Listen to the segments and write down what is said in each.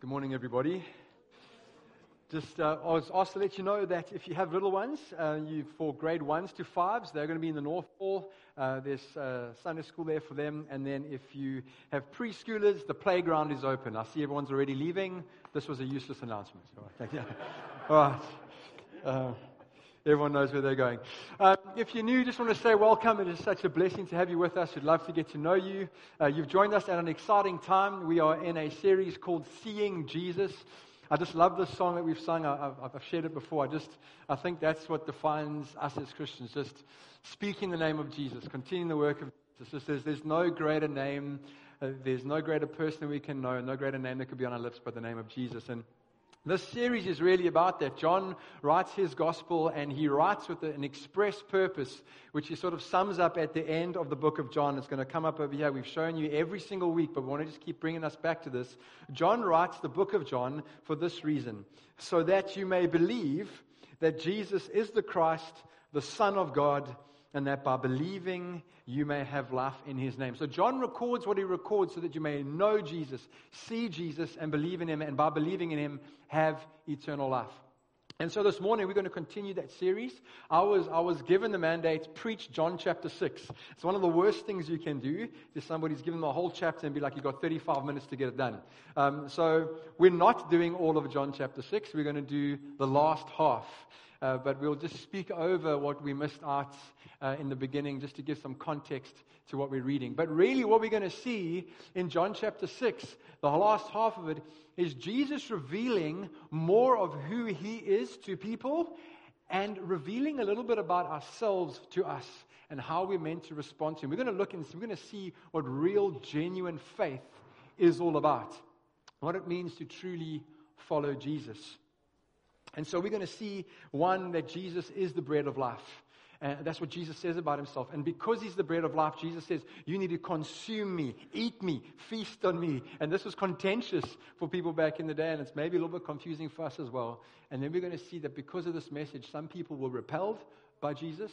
Good morning, everybody. Just uh, I was asked to let you know that if you have little ones, uh, you for grade ones to fives, they're going to be in the North Hall. Uh, there's uh, Sunday school there for them, and then if you have preschoolers, the playground is open. I see everyone's already leaving. This was a useless announcement. All right. All right. Uh, Everyone knows where they're going. Uh, if you're new, just want to say welcome. It is such a blessing to have you with us. We'd love to get to know you. Uh, you've joined us at an exciting time. We are in a series called Seeing Jesus. I just love this song that we've sung. I, have I've shared it before. I just, I think that's what defines us as Christians. Just speaking the name of Jesus, continuing the work of Jesus. Just, there's, there's no greater name. Uh, there's no greater person we can know. No greater name that could be on our lips but the name of Jesus. And this series is really about that. John writes his gospel and he writes with an express purpose, which he sort of sums up at the end of the book of John. It's going to come up over here. We've shown you every single week, but we want to just keep bringing us back to this. John writes the book of John for this reason so that you may believe that Jesus is the Christ, the Son of God and that by believing you may have life in his name. So John records what he records so that you may know Jesus, see Jesus, and believe in him, and by believing in him, have eternal life. And so this morning we're going to continue that series. I was, I was given the mandate, preach John chapter 6. It's one of the worst things you can do if somebody's given the whole chapter and be like, you've got 35 minutes to get it done. Um, so we're not doing all of John chapter 6. We're going to do the last half. Uh, but we'll just speak over what we missed out uh, in the beginning just to give some context to what we're reading. But really, what we're going to see in John chapter 6, the last half of it, is Jesus revealing more of who he is to people and revealing a little bit about ourselves to us and how we're meant to respond to him. We're going to look and we're going to see what real, genuine faith is all about, what it means to truly follow Jesus. And so we're going to see one that Jesus is the bread of life. And that's what Jesus says about himself. And because he's the bread of life, Jesus says, You need to consume me, eat me, feast on me. And this was contentious for people back in the day, and it's maybe a little bit confusing for us as well. And then we're going to see that because of this message, some people were repelled by Jesus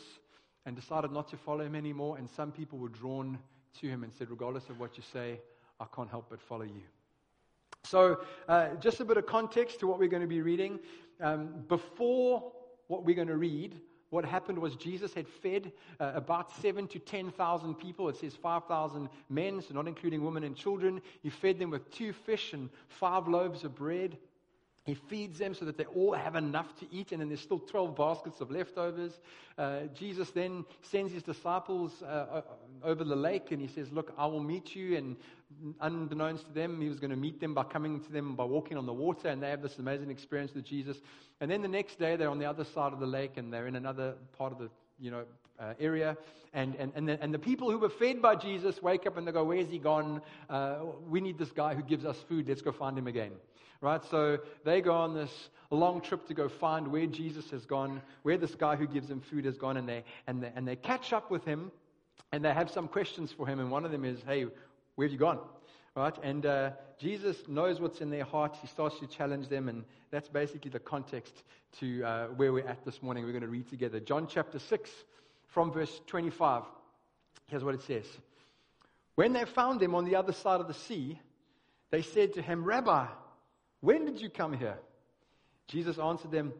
and decided not to follow him anymore. And some people were drawn to him and said, Regardless of what you say, I can't help but follow you. So, uh, just a bit of context to what we're going to be reading. Um, before what we're going to read, what happened was Jesus had fed uh, about seven to 10,000 people. It says 5,000 men, so not including women and children. He fed them with two fish and five loaves of bread. He feeds them so that they all have enough to eat, and then there's still 12 baskets of leftovers. Uh, Jesus then sends his disciples uh, over the lake, and he says, Look, I will meet you. And unbeknownst to them, he was going to meet them by coming to them by walking on the water, and they have this amazing experience with Jesus. And then the next day, they're on the other side of the lake, and they're in another part of the you know, uh, area. And, and, and, the, and the people who were fed by Jesus wake up and they go, Where's he gone? Uh, we need this guy who gives us food. Let's go find him again right? So they go on this long trip to go find where Jesus has gone, where this guy who gives them food has gone, and they, and they, and they catch up with him, and they have some questions for him. And one of them is, hey, where have you gone? Right? And uh, Jesus knows what's in their hearts. He starts to challenge them, and that's basically the context to uh, where we're at this morning. We're going to read together John chapter 6 from verse 25. Here's what it says When they found him on the other side of the sea, they said to him, Rabbi, when did you come here? Jesus answered them,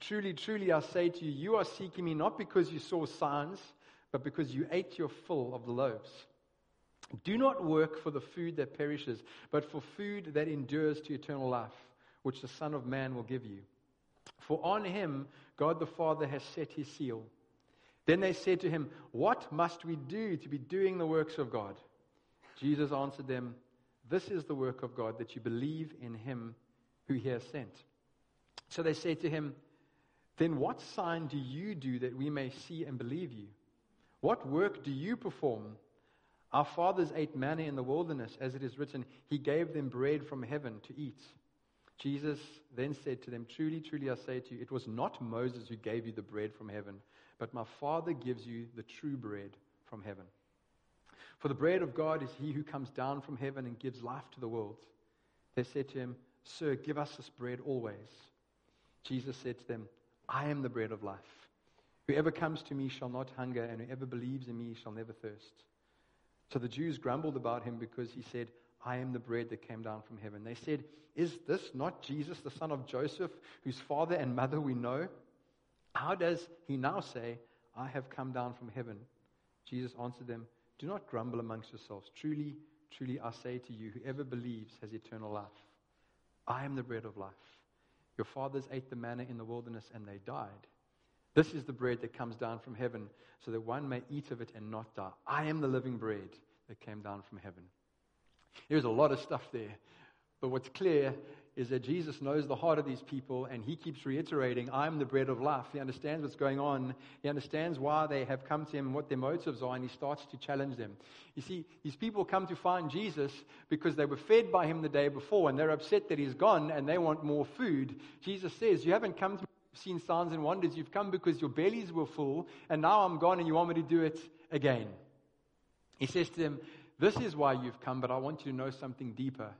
Truly, truly, I say to you, you are seeking me not because you saw signs, but because you ate your fill of the loaves. Do not work for the food that perishes, but for food that endures to eternal life, which the Son of Man will give you. For on him God the Father has set his seal. Then they said to him, What must we do to be doing the works of God? Jesus answered them, This is the work of God, that you believe in him who he has sent. So they said to him, Then what sign do you do that we may see and believe you? What work do you perform? Our fathers ate manna in the wilderness, as it is written, He gave them bread from heaven to eat. Jesus then said to them, Truly, truly, I say to you, it was not Moses who gave you the bread from heaven, but my Father gives you the true bread from heaven. For the bread of God is he who comes down from heaven and gives life to the world. They said to him, Sir, give us this bread always. Jesus said to them, I am the bread of life. Whoever comes to me shall not hunger, and whoever believes in me shall never thirst. So the Jews grumbled about him because he said, I am the bread that came down from heaven. They said, Is this not Jesus, the son of Joseph, whose father and mother we know? How does he now say, I have come down from heaven? Jesus answered them, Do not grumble amongst yourselves. Truly, truly, I say to you, whoever believes has eternal life. I am the bread of life. Your fathers ate the manna in the wilderness and they died. This is the bread that comes down from heaven, so that one may eat of it and not die. I am the living bread that came down from heaven. There's a lot of stuff there. But what's clear is that Jesus knows the heart of these people and he keeps reiterating, I'm the bread of life. He understands what's going on. He understands why they have come to him and what their motives are, and he starts to challenge them. You see, these people come to find Jesus because they were fed by him the day before and they're upset that he's gone and they want more food. Jesus says, You haven't come to seen signs and wonders. You've come because your bellies were full, and now I'm gone and you want me to do it again. He says to them, This is why you've come, but I want you to know something deeper.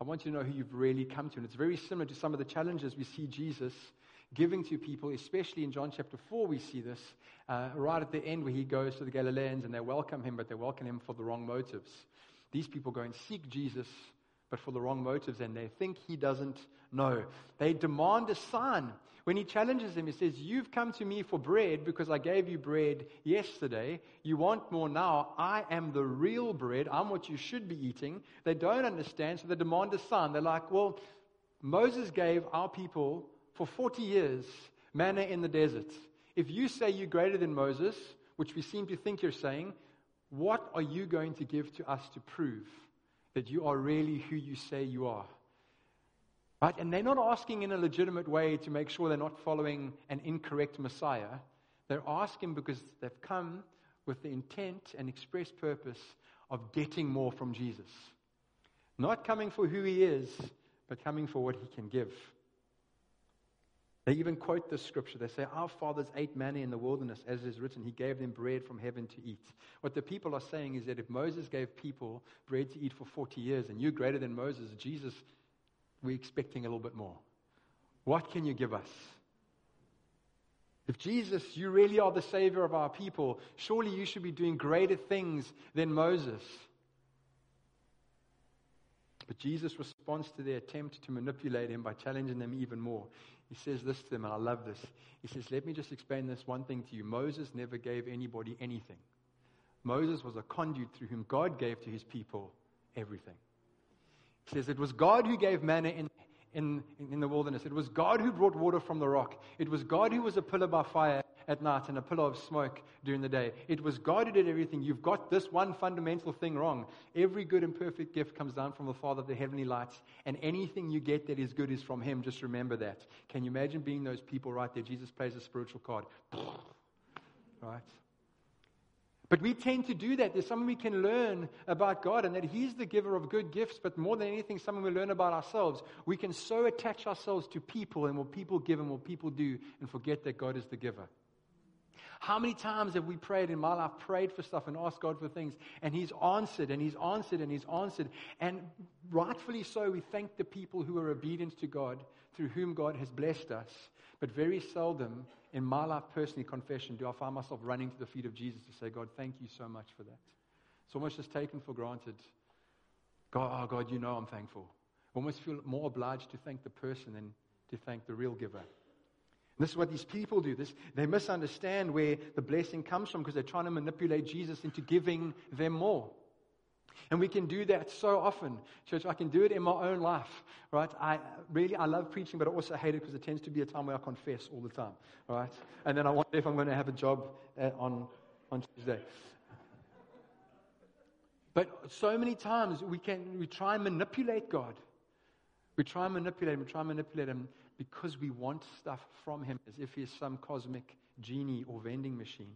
I want you to know who you've really come to. And it's very similar to some of the challenges we see Jesus giving to people, especially in John chapter 4, we see this uh, right at the end where he goes to the Galileans and they welcome him, but they welcome him for the wrong motives. These people go and seek Jesus, but for the wrong motives, and they think he doesn't know. They demand a sign. When he challenges them, he says, You've come to me for bread because I gave you bread yesterday. You want more now. I am the real bread. I'm what you should be eating. They don't understand, so they demand a sign. They're like, Well, Moses gave our people for 40 years manna in the desert. If you say you're greater than Moses, which we seem to think you're saying, what are you going to give to us to prove that you are really who you say you are? Right? And they're not asking in a legitimate way to make sure they're not following an incorrect Messiah. They're asking because they've come with the intent and express purpose of getting more from Jesus. Not coming for who he is, but coming for what he can give. They even quote this scripture. They say, Our fathers ate manna in the wilderness, as it is written, He gave them bread from heaven to eat. What the people are saying is that if Moses gave people bread to eat for 40 years and you're greater than Moses, Jesus we're expecting a little bit more. What can you give us? If Jesus, you really are the Savior of our people, surely you should be doing greater things than Moses. But Jesus responds to their attempt to manipulate him by challenging them even more. He says this to them, and I love this. He says, Let me just explain this one thing to you. Moses never gave anybody anything. Moses was a conduit through whom God gave to his people everything. He says, It was God who gave manna in, in, in the wilderness. It was God who brought water from the rock. It was God who was a pillar by fire at night and a pillar of smoke during the day. It was God who did everything. You've got this one fundamental thing wrong. Every good and perfect gift comes down from the Father of the heavenly lights, and anything you get that is good is from Him. Just remember that. Can you imagine being those people right there? Jesus plays a spiritual card. Right? But we tend to do that. There's something we can learn about God and that He's the giver of good gifts, but more than anything, something we learn about ourselves. We can so attach ourselves to people and what people give and what people do and forget that God is the giver. How many times have we prayed in my life, prayed for stuff and asked God for things, and He's answered and He's answered and He's answered. And rightfully so, we thank the people who are obedient to God, through whom God has blessed us. But very seldom in my life, personally, confession, do I find myself running to the feet of Jesus to say, God, thank you so much for that. It's almost just taken for granted. God, oh God, you know I'm thankful. Almost feel more obliged to thank the person than to thank the real giver. And this is what these people do. This, they misunderstand where the blessing comes from because they're trying to manipulate Jesus into giving them more. And we can do that so often. Church, I can do it in my own life, right? I really, I love preaching, but I also hate it because it tends to be a time where I confess all the time, right? And then I wonder if I'm going to have a job uh, on, on Tuesday. But so many times we can, we try and manipulate God. We try and manipulate him, we try and manipulate him because we want stuff from him as if he's some cosmic genie or vending machine.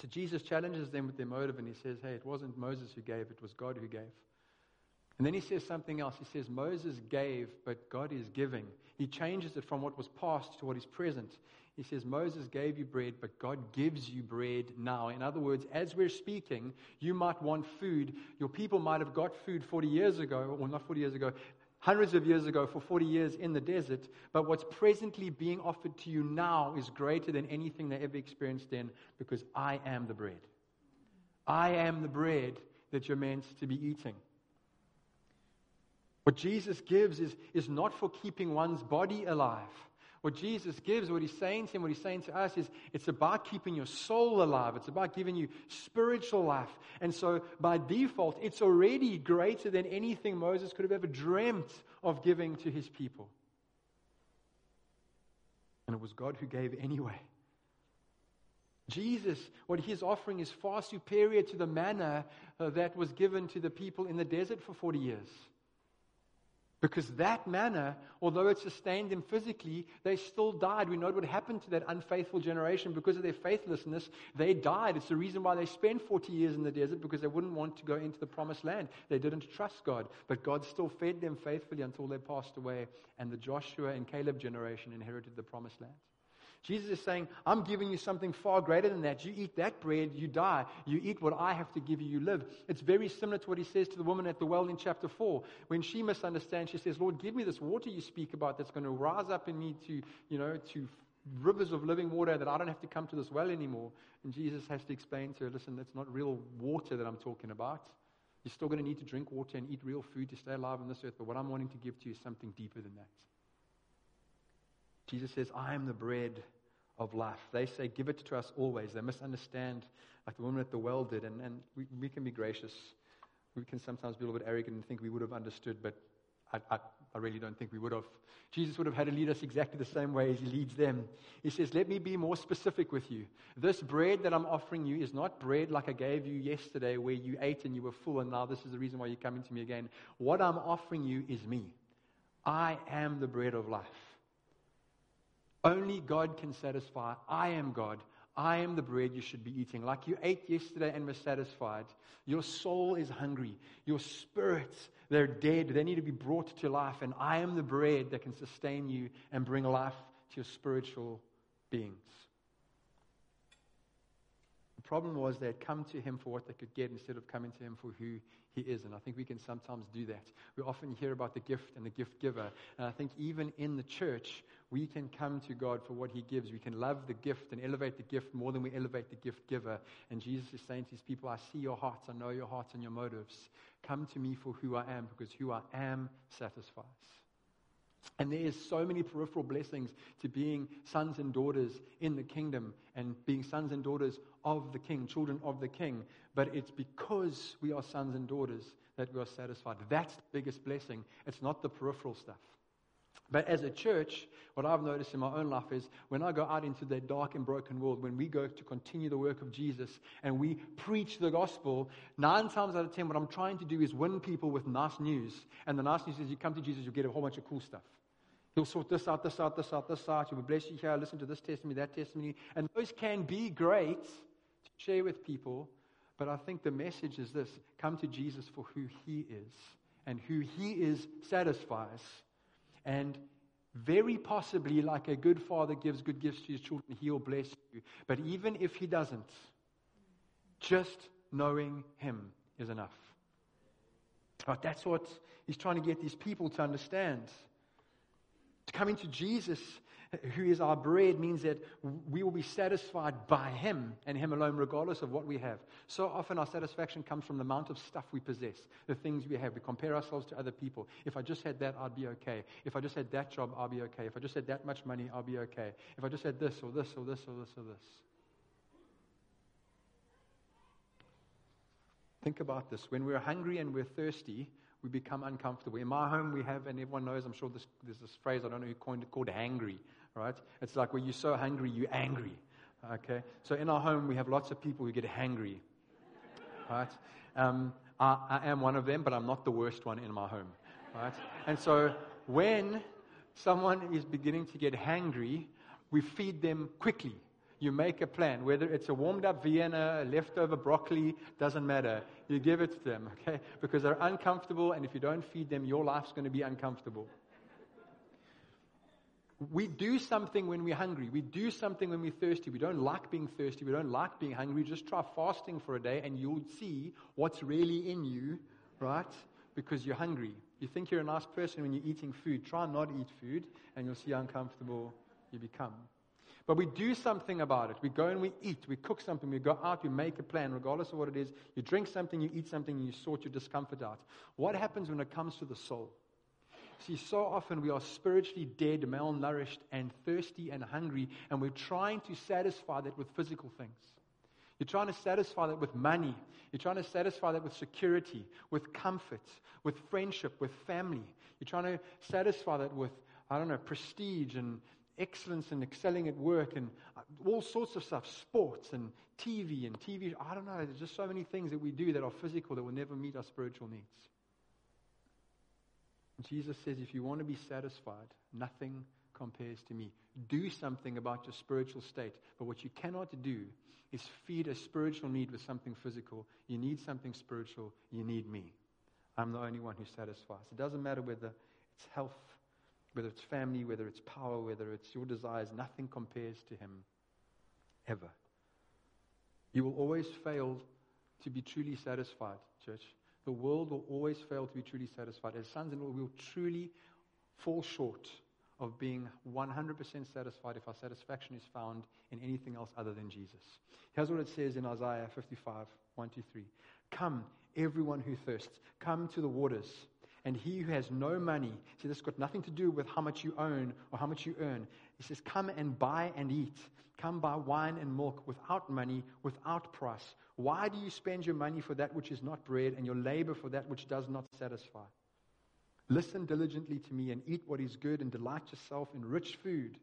So Jesus challenges them with their motive and he says, Hey, it wasn't Moses who gave, it was God who gave. And then he says something else. He says, Moses gave, but God is giving. He changes it from what was past to what is present. He says, Moses gave you bread, but God gives you bread now. In other words, as we're speaking, you might want food. Your people might have got food 40 years ago, or not 40 years ago, hundreds of years ago for 40 years in the desert, but what's presently being offered to you now is greater than anything they ever experienced then because I am the bread. I am the bread that you're meant to be eating. What Jesus gives is, is not for keeping one's body alive. What Jesus gives, what he's saying to him, what he's saying to us is it's about keeping your soul alive. It's about giving you spiritual life. And so by default, it's already greater than anything Moses could have ever dreamt of giving to his people. And it was God who gave anyway. Jesus, what he's offering is far superior to the manna uh, that was given to the people in the desert for 40 years. Because that manna, although it sustained them physically, they still died. We know what happened to that unfaithful generation because of their faithlessness. They died. It's the reason why they spent 40 years in the desert because they wouldn't want to go into the promised land. They didn't trust God. But God still fed them faithfully until they passed away, and the Joshua and Caleb generation inherited the promised land. Jesus is saying, I'm giving you something far greater than that. You eat that bread, you die. You eat what I have to give you, you live. It's very similar to what he says to the woman at the well in chapter 4. When she misunderstands, she says, Lord, give me this water you speak about that's going to rise up in me to, you know, to rivers of living water that I don't have to come to this well anymore. And Jesus has to explain to her, listen, that's not real water that I'm talking about. You're still going to need to drink water and eat real food to stay alive on this earth, but what I'm wanting to give to you is something deeper than that. Jesus says, I am the bread of life. They say, Give it to us always. They misunderstand, like the woman at the well did. And, and we, we can be gracious. We can sometimes be a little bit arrogant and think we would have understood, but I, I, I, really don't think we would have. Jesus would have had to lead us exactly the same way as he leads them. He says, Let me be more specific with you. This bread that I'm offering you is not bread like I gave you yesterday, where you ate and you were full, and now this is the reason why you're coming to me again. What I'm offering you is me. I am the bread of life. Only God can satisfy. I am God. I am the bread you should be eating. Like you ate yesterday and were satisfied. Your soul is hungry. Your spirits, they're dead. They need to be brought to life. And I am the bread that can sustain you and bring life to your spiritual beings. The problem was they had come to him for what they could get instead of coming to him for who he is. And I think we can sometimes do that. We often hear about the gift and the gift giver. And I think even in the church, we can come to God for what He gives. We can love the gift and elevate the gift more than we elevate the gift giver. And Jesus is saying to His people, I see your hearts, I know your hearts and your motives. Come to me for who I am, because who I am satisfies. And there is so many peripheral blessings to being sons and daughters in the kingdom and being sons and daughters of the king, children of the king. But it's because we are sons and daughters that we are satisfied. That's the biggest blessing. It's not the peripheral stuff. But as a church, what I've noticed in my own life is when I go out into that dark and broken world, when we go to continue the work of Jesus and we preach the gospel, nine times out of ten, what I'm trying to do is win people with nice news. And the nice news is you come to Jesus, you get a whole bunch of cool stuff. He'll sort this out, this out, this out, this out. He will bless you here, listen to this testimony, that testimony. And those can be great to share with people. But I think the message is this come to Jesus for who he is. And who he is satisfies and very possibly, like a good father gives good gifts to his children, he'll bless you. But even if he doesn't, just knowing him is enough. But that's what he's trying to get these people to understand. To come into Jesus who is our bread means that we will be satisfied by Him and Him alone, regardless of what we have. So often our satisfaction comes from the amount of stuff we possess, the things we have. We compare ourselves to other people. If I just had that, I'd be okay. If I just had that job, I'll be okay. If I just had that much money, I'll be okay. If I just had this or this or this or this or this. Think about this. When we're hungry and we're thirsty, we become uncomfortable. In my home, we have, and everyone knows, I'm sure this, there's this phrase, I don't know who coined it, called hangry right? It's like when you're so hungry, you're angry. Okay? So in our home, we have lots of people who get hangry. Right? Um, I, I am one of them, but I'm not the worst one in my home. Right? And so when someone is beginning to get hangry, we feed them quickly. You make a plan, whether it's a warmed up Vienna, leftover broccoli, doesn't matter. You give it to them, okay? Because they're uncomfortable, and if you don't feed them, your life's going to be uncomfortable. We do something when we're hungry. We do something when we're thirsty. We don't like being thirsty. We don't like being hungry. Just try fasting for a day and you'll see what's really in you, right? Because you're hungry. You think you're a nice person when you're eating food. Try not eat food and you'll see how uncomfortable you become. But we do something about it. We go and we eat. We cook something. We go out. We make a plan, regardless of what it is. You drink something, you eat something, you sort your discomfort out. What happens when it comes to the soul? See, so often we are spiritually dead, malnourished, and thirsty and hungry, and we're trying to satisfy that with physical things. You're trying to satisfy that with money. You're trying to satisfy that with security, with comfort, with friendship, with family. You're trying to satisfy that with, I don't know, prestige and excellence and excelling at work and uh, all sorts of stuff, sports and TV and TV. I don't know. There's just so many things that we do that are physical that will never meet our spiritual needs. Jesus says, if you want to be satisfied, nothing compares to me. Do something about your spiritual state. But what you cannot do is feed a spiritual need with something physical. You need something spiritual. You need me. I'm the only one who satisfies. It doesn't matter whether it's health whether it's family, whether it's power, whether it's your desires, nothing compares to Him ever. You will always fail to be truly satisfied, church. The world will always fail to be truly satisfied. As sons in law, we will truly fall short of being 100% satisfied if our satisfaction is found in anything else other than Jesus. Here's what it says in Isaiah 55 1 to 3. Come, everyone who thirsts, come to the waters. And he who has no money, see, this has got nothing to do with how much you own or how much you earn. He says, Come and buy and eat. Come buy wine and milk without money, without price. Why do you spend your money for that which is not bread and your labor for that which does not satisfy? Listen diligently to me and eat what is good and delight yourself in rich food.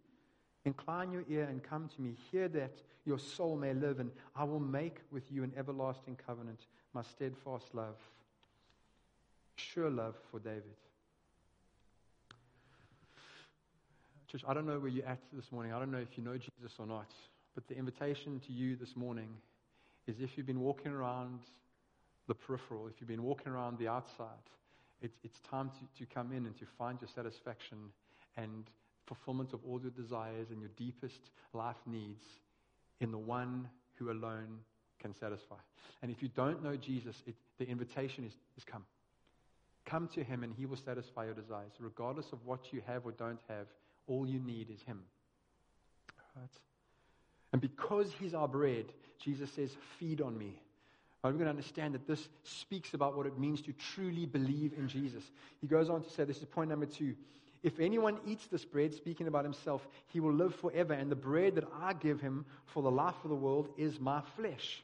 Incline your ear and come to me. Hear that your soul may live, and I will make with you an everlasting covenant, my steadfast love sure love for David. Church, I don't know where you're at this morning. I don't know if you know Jesus or not. But the invitation to you this morning is if you've been walking around the peripheral, if you've been walking around the outside, it, it's time to, to come in and to find your satisfaction and fulfillment of all your desires and your deepest life needs in the one who alone can satisfy. And if you don't know Jesus, it, the invitation is, is come. Come to Him and He will satisfy your desires. Regardless of what you have or don't have, all you need is Him. Right? And because He's our bread, Jesus says, Feed on me. Right, we're going to understand that this speaks about what it means to truly believe in Jesus. He goes on to say, this is point number two. If anyone eats this bread, speaking about himself, he will live forever. And the bread that I give him for the life of the world is my flesh.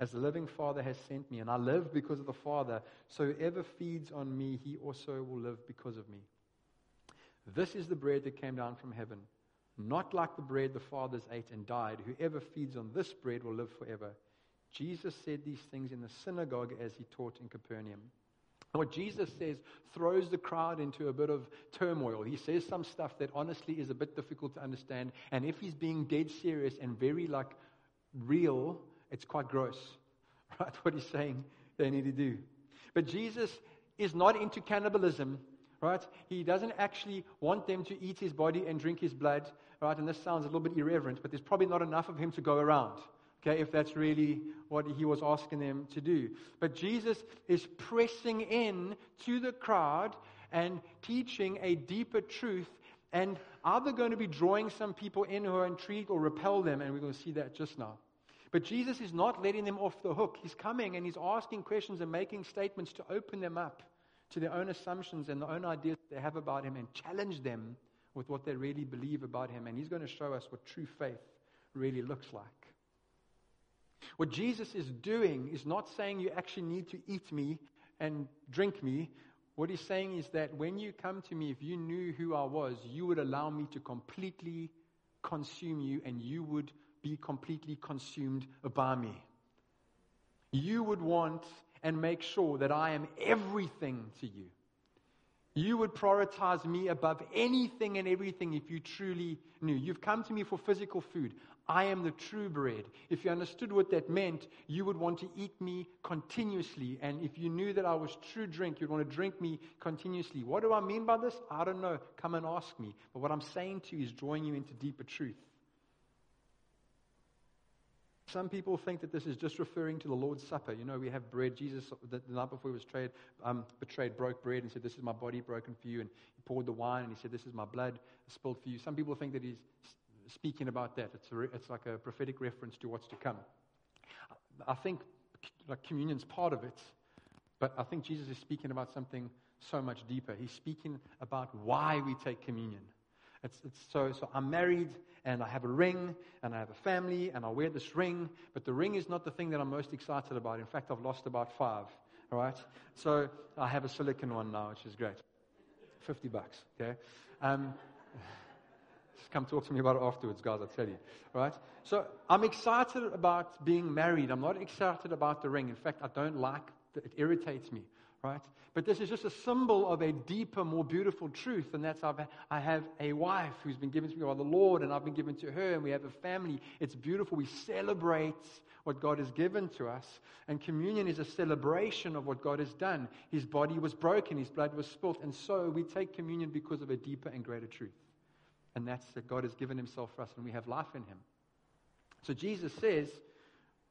As the living Father has sent me, and I live because of the Father, so whoever feeds on me, he also will live because of me. This is the bread that came down from heaven, not like the bread the fathers ate and died. Whoever feeds on this bread will live forever. Jesus said these things in the synagogue as he taught in Capernaum. What Jesus says throws the crowd into a bit of turmoil. He says some stuff that honestly is a bit difficult to understand. And if he's being dead serious and very like real, it's quite gross, right? What he's saying they need to do. But Jesus is not into cannibalism, right? He doesn't actually want them to eat his body and drink his blood, right? And this sounds a little bit irreverent, but there's probably not enough of him to go around, okay, if that's really what he was asking them to do. But Jesus is pressing in to the crowd and teaching a deeper truth and are they going to be drawing some people in who are intrigued or repel them, and we're going to see that just now. But Jesus is not letting them off the hook. He's coming and he's asking questions and making statements to open them up to their own assumptions and their own ideas they have about him and challenge them with what they really believe about him. And he's going to show us what true faith really looks like. What Jesus is doing is not saying you actually need to eat me and drink me. What he's saying is that when you come to me, if you knew who I was, you would allow me to completely consume you and you would be completely consumed by me. You would want and make sure that I am everything to you. You would prioritize me above anything and everything if you truly knew. You've come to me for physical food. I am the true bread. If you understood what that meant, you would want to eat me continuously. And if you knew that I was true drink, you'd want to drink me continuously. What do I mean by this? I don't know. Come and ask me. But what I'm saying to you is drawing you into deeper truth. Some people think that this is just referring to the Lord's Supper. You know, we have bread. Jesus, the, the night before he was betrayed, um, betrayed, broke bread and said, This is my body broken for you. And he poured the wine and he said, This is my blood spilled for you. Some people think that he's speaking about that. It's, a, it's like a prophetic reference to what's to come. I think like communion's part of it, but I think Jesus is speaking about something so much deeper. He's speaking about why we take communion. It's, it's so, so I'm married and I have a ring and I have a family and I wear this ring, but the ring is not the thing that I'm most excited about. In fact, I've lost about five. All right? So I have a silicon one now, which is great. 50 bucks, okay? Um, come talk to me about it afterwards, guys, I tell you. All right? So I'm excited about being married. I'm not excited about the ring. In fact, I don't like it. It irritates me right? But this is just a symbol of a deeper, more beautiful truth, and that's I've, I have a wife who's been given to me by the Lord, and I've been given to her, and we have a family. It's beautiful. We celebrate what God has given to us, and communion is a celebration of what God has done. His body was broken, His blood was spilt, and so we take communion because of a deeper and greater truth, and that's that God has given Himself for us, and we have life in Him. So Jesus says,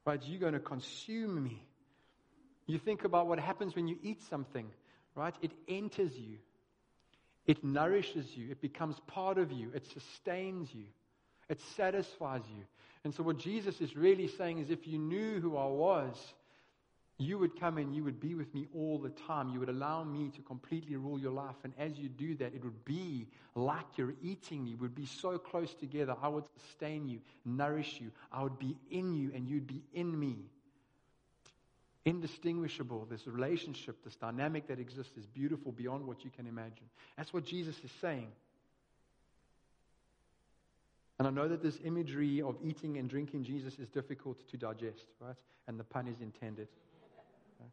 right, you're going to consume me. You think about what happens when you eat something, right? It enters you, it nourishes you, it becomes part of you, it sustains you, it satisfies you. And so, what Jesus is really saying is if you knew who I was, you would come and you would be with me all the time. You would allow me to completely rule your life. And as you do that, it would be like you're eating me. We would be so close together. I would sustain you, nourish you. I would be in you, and you'd be in me indistinguishable. This relationship, this dynamic that exists is beautiful beyond what you can imagine. That's what Jesus is saying. And I know that this imagery of eating and drinking Jesus is difficult to digest, right? And the pun is intended. Right?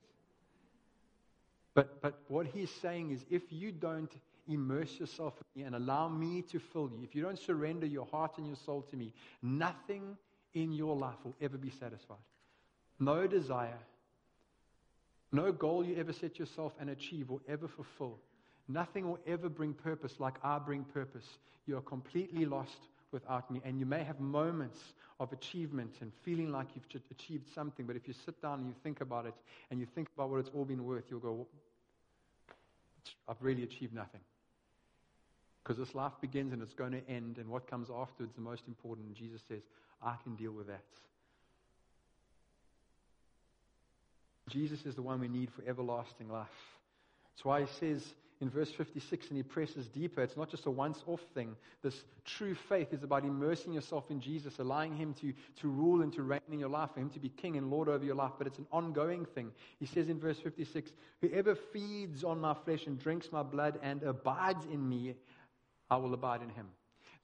But, but what he's saying is if you don't immerse yourself in me and allow me to fill you, if you don't surrender your heart and your soul to me, nothing in your life will ever be satisfied. No desire, no goal you ever set yourself and achieve will ever fulfill. Nothing will ever bring purpose like I bring purpose. You are completely lost without me. And you may have moments of achievement and feeling like you've achieved something, but if you sit down and you think about it and you think about what it's all been worth, you'll go, I've really achieved nothing. Because this life begins and it's going to end, and what comes afterwards is the most important. And Jesus says, I can deal with that. Jesus is the one we need for everlasting life. That's why he says in verse 56, and he presses deeper, it's not just a once off thing. This true faith is about immersing yourself in Jesus, allowing him to, to rule and to reign in your life, for him to be king and Lord over your life, but it's an ongoing thing. He says in verse 56, Whoever feeds on my flesh and drinks my blood and abides in me, I will abide in him.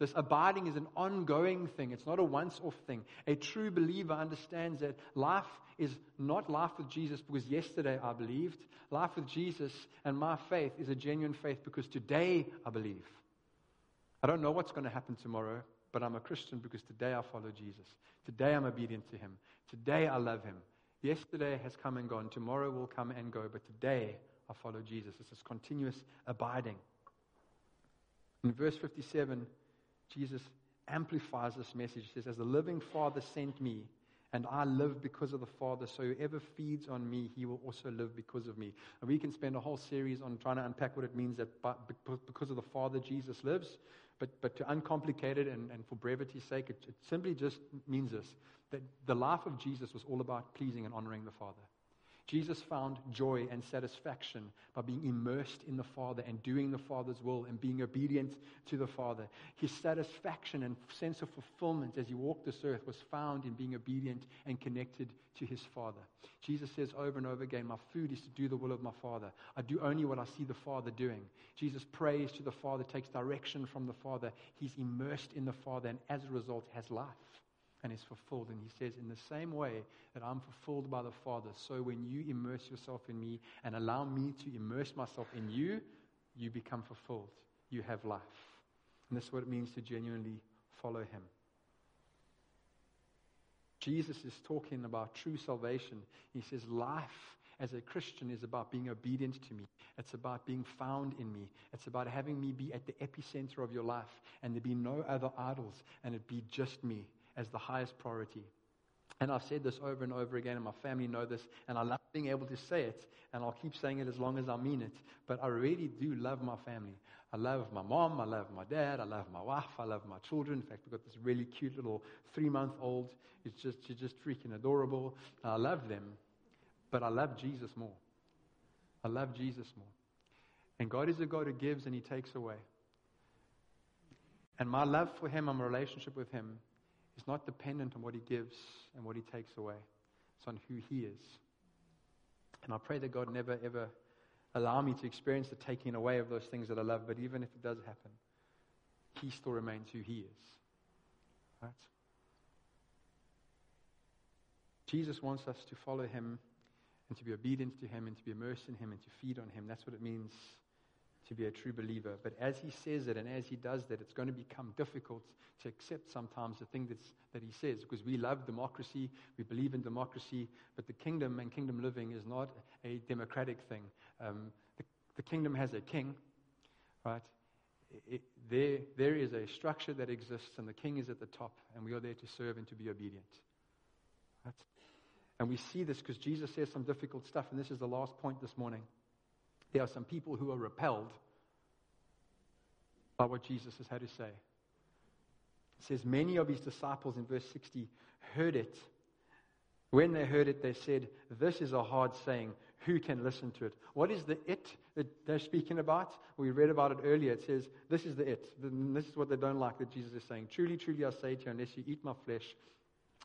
This abiding is an ongoing thing. It's not a once off thing. A true believer understands that life is not life with Jesus because yesterday I believed. Life with Jesus and my faith is a genuine faith because today I believe. I don't know what's going to happen tomorrow, but I'm a Christian because today I follow Jesus. Today I'm obedient to him. Today I love him. Yesterday has come and gone. Tomorrow will come and go, but today I follow Jesus. It's this continuous abiding. In verse 57, Jesus amplifies this message. He says, As the living Father sent me, and I live because of the Father, so whoever feeds on me, he will also live because of me. And we can spend a whole series on trying to unpack what it means that because of the Father, Jesus lives. But, but to uncomplicate it and, and for brevity's sake, it, it simply just means this that the life of Jesus was all about pleasing and honoring the Father. Jesus found joy and satisfaction by being immersed in the Father and doing the Father's will and being obedient to the Father. His satisfaction and sense of fulfillment as he walked this earth was found in being obedient and connected to his Father. Jesus says over and over again, My food is to do the will of my Father. I do only what I see the Father doing. Jesus prays to the Father, takes direction from the Father. He's immersed in the Father and as a result has life and is fulfilled. And he says, In the same way that I'm fulfilled by the Father, so when you immerse yourself in me and allow me to immerse myself in you, you become fulfilled. You have life. And this is what it means to genuinely follow him. Jesus is talking about true salvation. He says, Life as a Christian is about being obedient to me. It's about being found in me. It's about having me be at the epicenter of your life and there be no other idols and it be just me as the highest priority. And I've said this over and over again, and my family know this, and I love being able to say it, and I'll keep saying it as long as I mean it. But I really do love my family. I love my mom, I love my dad, I love my wife, I love my children. In fact, we've got this really cute little three month old. It's just, she's just freaking adorable. I love them, but I love Jesus more. I love Jesus more. And God is a God who gives and He takes away. And my love for Him and my relationship with Him is not dependent on what He gives and what He takes away. It's on who He is. And I pray that God never, ever allow me to experience the taking away of those things that I love. But even if it does happen, He still remains who He is. Right? Jesus wants us to follow Him and to be obedient to Him and to be immersed in Him and to feed on Him. That's what it means to be a true believer. But as he says it and as he does that, it's going to become difficult to accept sometimes the thing that's, that he says because we love democracy, we believe in democracy, but the kingdom and kingdom living is not a democratic thing. Um, the, the, kingdom has a king, right? It, there, there is a structure that exists, and the king is at the top, and we are there to serve and to be obedient. And we see this because Jesus says some difficult stuff, and this is the last point this morning there are some people who are repelled by what Jesus has had to say. It says, Many of his disciples in verse 60 heard it. When they heard it, they said, This is a hard saying. Who can listen to it? What is the it that they're speaking about? We read about it earlier. It says, This is the it. This is what they don't like that Jesus is saying. Truly, truly, I say to you, unless you eat my flesh,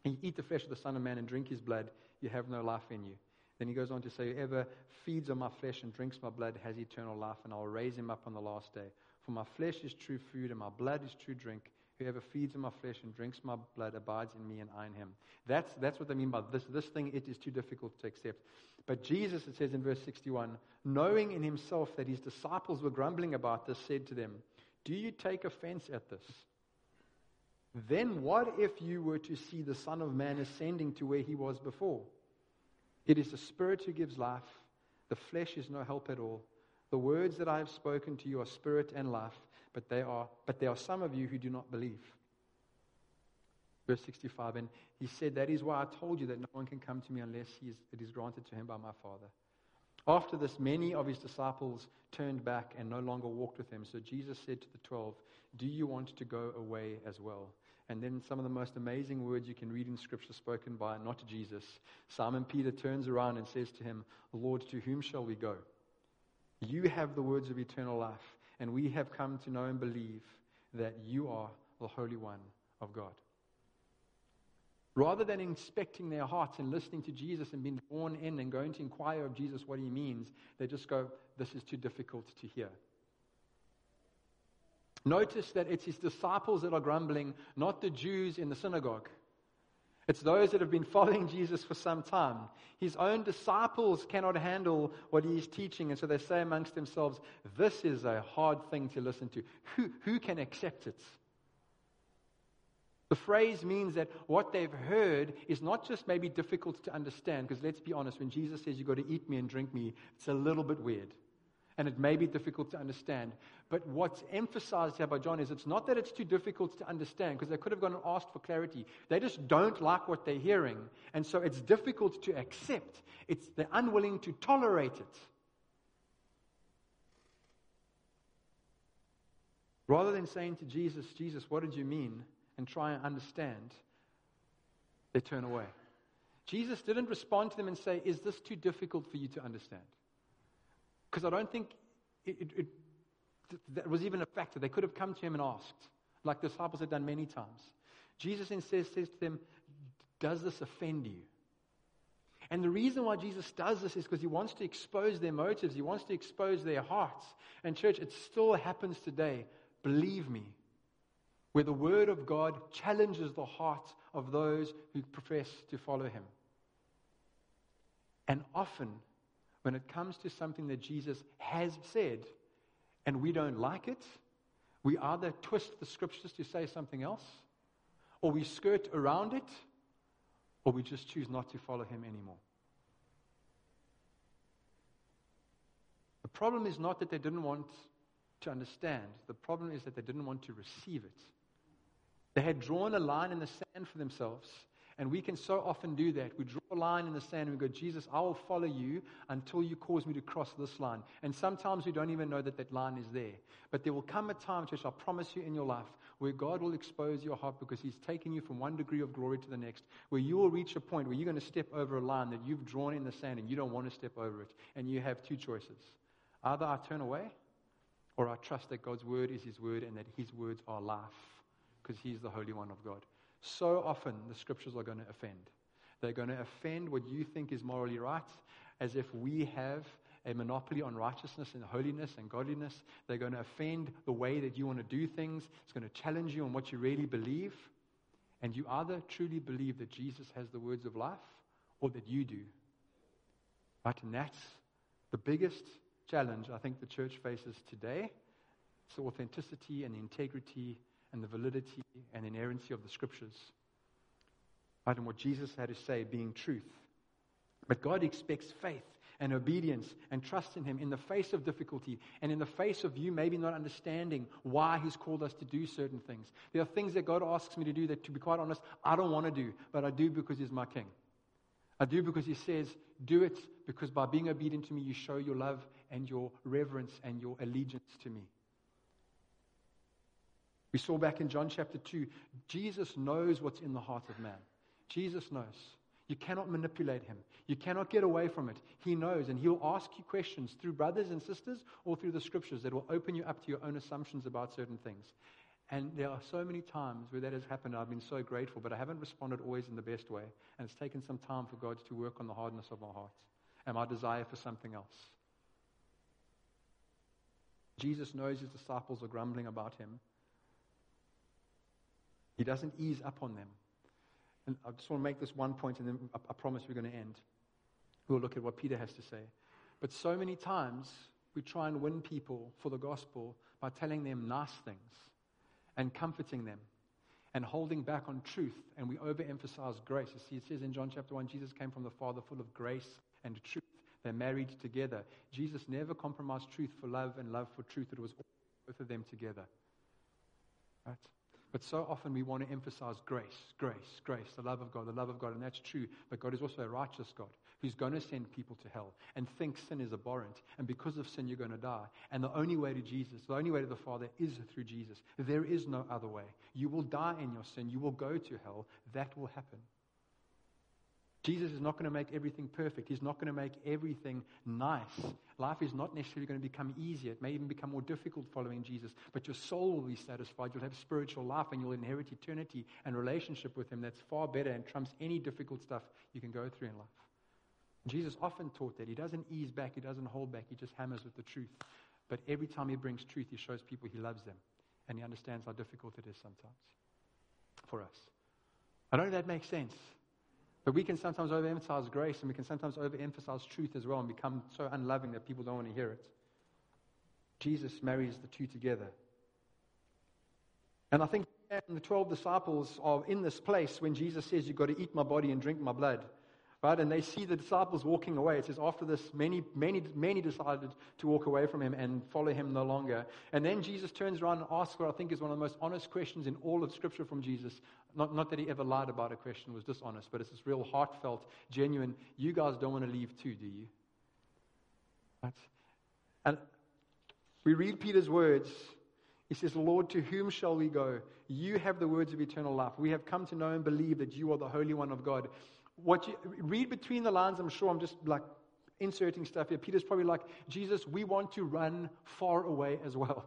and you eat the flesh of the Son of Man and drink his blood, you have no life in you. Then he goes on to say, Whoever feeds on my flesh and drinks my blood has eternal life, and I'll raise him up on the last day. For my flesh is true food, and my blood is true drink. Whoever feeds on my flesh and drinks my blood abides in me, and I in him. That's, that's what they mean by this. This thing, it is too difficult to accept. But Jesus, it says in verse 61, knowing in himself that his disciples were grumbling about this, said to them, Do you take offense at this? Then what if you were to see the Son of Man ascending to where he was before? It is the Spirit who gives life. The flesh is no help at all. The words that I have spoken to you are spirit and life, but, they are, but there are some of you who do not believe. Verse 65, and he said, That is why I told you that no one can come to me unless he is, it is granted to him by my Father. After this, many of his disciples turned back and no longer walked with him. So Jesus said to the twelve, Do you want to go away as well? And then some of the most amazing words you can read in Scripture spoken by not Jesus. Simon Peter turns around and says to him, Lord, to whom shall we go? You have the words of eternal life, and we have come to know and believe that you are the Holy One of God. Rather than inspecting their hearts and listening to Jesus and being born in and going to inquire of Jesus what he means, they just go, This is too difficult to hear. Notice that it's his disciples that are grumbling, not the Jews in the synagogue. It's those that have been following Jesus for some time. His own disciples cannot handle what he is teaching, and so they say amongst themselves, This is a hard thing to listen to. Who, who can accept it? The phrase means that what they've heard is not just maybe difficult to understand, because let's be honest, when Jesus says you've got to eat me and drink me, it's a little bit weird and it may be difficult to understand. But what's emphasized here by John is it's not that it's too difficult to understand, because they could have gone and asked for clarity. They just don't like what they're hearing, and so it's difficult to accept. It's they're unwilling to tolerate it. Rather than saying to Jesus, Jesus, what did you mean? and try and understand, they turn away. Jesus didn't respond to them and say, Is this too difficult for you to understand? Because I don't think it, it, it, that was even a factor. They could have come to him and asked, like the disciples had done many times. Jesus then says, to them, Does this offend you? And the reason why Jesus does this is because he wants to expose their motives, he wants to expose their hearts. And, church, it still happens today. Believe me. Where the Word of God challenges the heart of those who profess to follow him. And often when it comes to something that Jesus has said, and we don't like it, we either twist the scriptures to say something else, or we skirt around it, or we just choose not to follow him anymore. The problem is not that they didn't want to understand, the problem is that they didn't want to receive it. They had drawn a line in the sand for themselves and we can so often do that. We draw a line in the sand and we go, Jesus, I will follow you until you cause me to cross this line. And sometimes we don't even know that that line is there. But there will come a time, church, I promise you in your life, where God will expose your heart because He's taking you from one degree of glory to the next, where you will reach a point where you're going to step over a line that you've drawn in the sand and you don't want to step over it. And you have two choices. Either I turn away or I trust that God's word is His word and that His words are life because He's the Holy One of God. So often the scriptures are going to offend. They're going to offend what you think is morally right, as if we have a monopoly on righteousness and holiness and godliness. They're going to offend the way that you want to do things. It's going to challenge you on what you really believe. And you either truly believe that Jesus has the words of life or that you do. Right? And that's the biggest challenge I think the church faces today. It's the authenticity and integrity and the validity and inerrancy of the scriptures. Right? And what Jesus had to say being truth. But God expects faith and obedience and trust in Him in the face of difficulty and in the face of you maybe not understanding why He's called us to do certain things. There are things that God asks me to do that, to be quite honest, I don't want to do, but I do because He's my King. I do because He says, do it because by being obedient to me, you show your love and your reverence and your allegiance to me. We saw back in John chapter 2, Jesus knows what's in the heart of man. Jesus knows. You cannot manipulate him. You cannot get away from it. He knows, and he'll ask you questions through brothers and sisters or through the scriptures that will open you up to your own assumptions about certain things. And there are so many times where that has happened. I've been so grateful, but I haven't responded always in the best way. And it's taken some time for God to work on the hardness of my heart and my desire for something else. Jesus knows his disciples are grumbling about him. He doesn't ease up on them. And I just want to make this one point, and then I, promise we're going to end. We'll look at what Peter has to say. But so many times we try and win people for the gospel by telling them nice things and comforting them and holding back on truth, and we overemphasize grace. You see, it says in John chapter 1 Jesus came from the Father full of grace and truth. They're married together. Jesus never compromised truth for love and love for truth. It was both of them together. Right? But so often we want to emphasize grace, grace, grace, the love of God, the love of God, and that's true. But God is also a righteous God who's going to send people to hell and think sin is abhorrent. And because of sin, you're going to die. And the only way to Jesus, the only way to the Father is through Jesus. There is no other way. You will die in your sin, you will go to hell. That will happen. Jesus is not going to make everything perfect. He's not going to make everything nice. Life is not necessarily going to become easier. It may even become more difficult following Jesus, but your soul will be satisfied. You'll have spiritual life and you'll inherit eternity and relationship with Him that's far better and trumps any difficult stuff you can go through in life. Jesus often taught that. He doesn't ease back, He doesn't hold back, He just hammers with the truth. But every time He brings truth, He shows people He loves them and He understands how difficult it is sometimes for us. I don't know if that makes sense. But we can sometimes overemphasize grace and we can sometimes overemphasize truth as well and become so unloving that people don't want to hear it. Jesus marries the two together. And I think the 12 disciples are in this place when Jesus says, You've got to eat my body and drink my blood. Right? And they see the disciples walking away. It says, after this, many, many, many decided to walk away from him and follow him no longer. And then Jesus turns around and asks what I think is one of the most honest questions in all of Scripture from Jesus. Not, not that he ever lied about a question, was dishonest, but it's this real heartfelt, genuine, you guys don't want to leave too, do you? Right? And we read Peter's words. He says, Lord, to whom shall we go? You have the words of eternal life. We have come to know and believe that you are the Holy One of God what you read between the lines, I'm sure I'm just like inserting stuff here. Peter's probably like, Jesus, we want to run far away as well.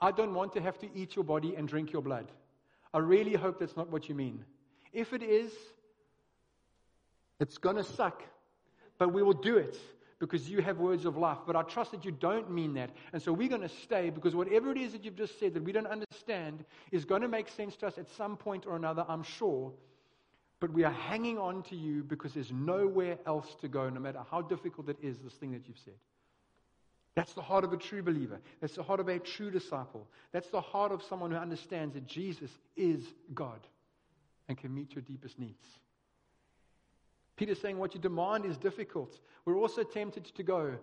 I don't want to have to eat your body and drink your blood. I really hope that's not what you mean. If it is, it's going to suck, but we will do it because you have words of life. But I trust that you don't mean that. And so we're going to stay because whatever it is that you've just said that we don't understand is going to make sense to us at some point or another, I'm sure. But we are hanging on to you because there's nowhere else to go, no matter how difficult it is, this thing that you've said. That's the heart of a true believer. That's the heart of a true disciple. That's the heart of someone who understands that Jesus is God and can meet your deepest needs. Peter's saying what you demand is difficult. We're also tempted to go,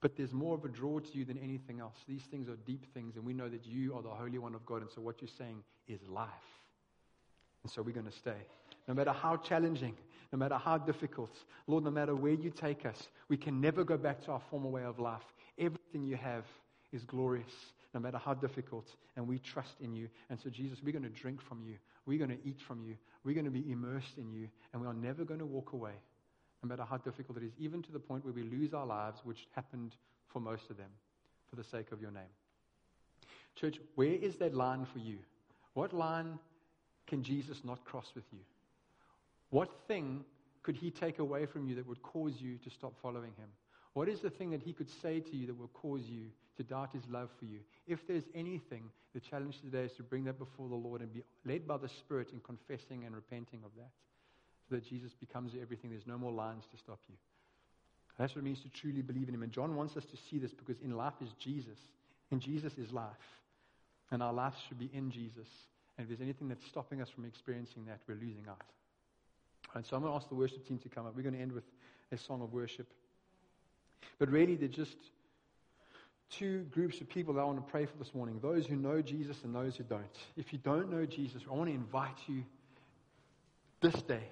but there's more of a draw to you than anything else. These things are deep things, and we know that you are the Holy One of God. And so what you're saying is life. And so we're going to stay. No matter how challenging, no matter how difficult, Lord, no matter where you take us, we can never go back to our former way of life. Everything you have is glorious, no matter how difficult, and we trust in you. And so, Jesus, we're going to drink from you. We're going to eat from you. We're going to be immersed in you, and we are never going to walk away, no matter how difficult it is, even to the point where we lose our lives, which happened for most of them, for the sake of your name. Church, where is that line for you? What line can Jesus not cross with you? What thing could he take away from you that would cause you to stop following him? What is the thing that he could say to you that will cause you to doubt his love for you? If there's anything, the challenge today is to bring that before the Lord and be led by the Spirit in confessing and repenting of that. So that Jesus becomes everything. There's no more lines to stop you. That's what it means to truly believe in him. And John wants us to see this because in life is Jesus. And Jesus is life. And our life should be in Jesus. And if there's anything that's stopping us from experiencing that, we're losing out. And so I'm going to ask the worship team to come up. We're going to end with a song of worship. But really, they're just two groups of people that I want to pray for this morning those who know Jesus and those who don't. If you don't know Jesus, I want to invite you this day,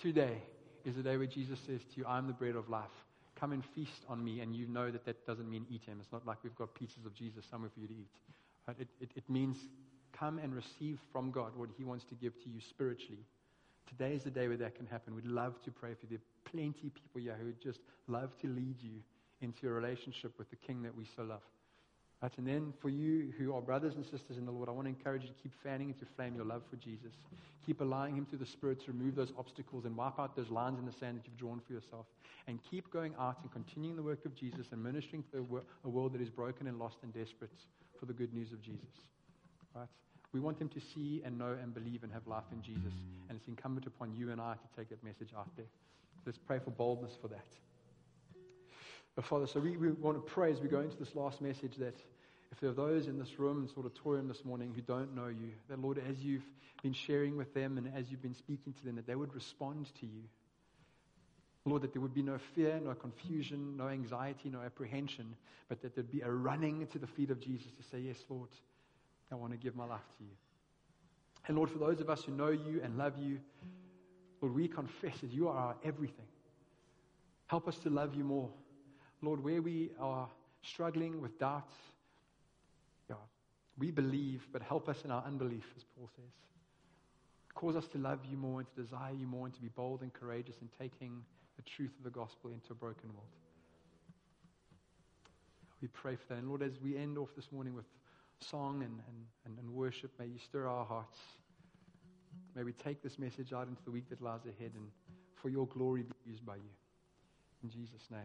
today, is the day where Jesus says to you, I'm the bread of life. Come and feast on me. And you know that that doesn't mean eat him. It's not like we've got pieces of Jesus somewhere for you to eat. It, it, it means come and receive from God what he wants to give to you spiritually. Today is the day where that can happen. We'd love to pray for you. There are plenty of people here who would just love to lead you into a relationship with the King that we so love. Right? And then for you who are brothers and sisters in the Lord, I want to encourage you to keep fanning into flame your love for Jesus. Keep allowing Him through the Spirit to remove those obstacles and wipe out those lines in the sand that you've drawn for yourself. And keep going out and continuing the work of Jesus and ministering to a world that is broken and lost and desperate for the good news of Jesus. Right? We want them to see and know and believe and have life in Jesus. And it's incumbent upon you and I to take that message out there. Let's pray for boldness for that. But Father, so we, we want to pray as we go into this last message that if there are those in this room, this auditorium this morning who don't know you, that Lord, as you've been sharing with them and as you've been speaking to them, that they would respond to you. Lord, that there would be no fear, no confusion, no anxiety, no apprehension, but that there'd be a running to the feet of Jesus to say, Yes, Lord, I want to give my life to you. And Lord, for those of us who know you and love you, Lord, we confess that you are our everything. Help us to love you more. Lord, where we are struggling with doubts, God, we believe, but help us in our unbelief, as Paul says. Cause us to love you more and to desire you more and to be bold and courageous in taking the truth of the gospel into a broken world. We pray for that. And Lord, as we end off this morning with song and, and, and worship, may you stir our hearts. May we take this message out into the week that lies ahead and for your glory be used by you. In Jesus' name,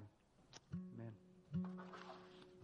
amen.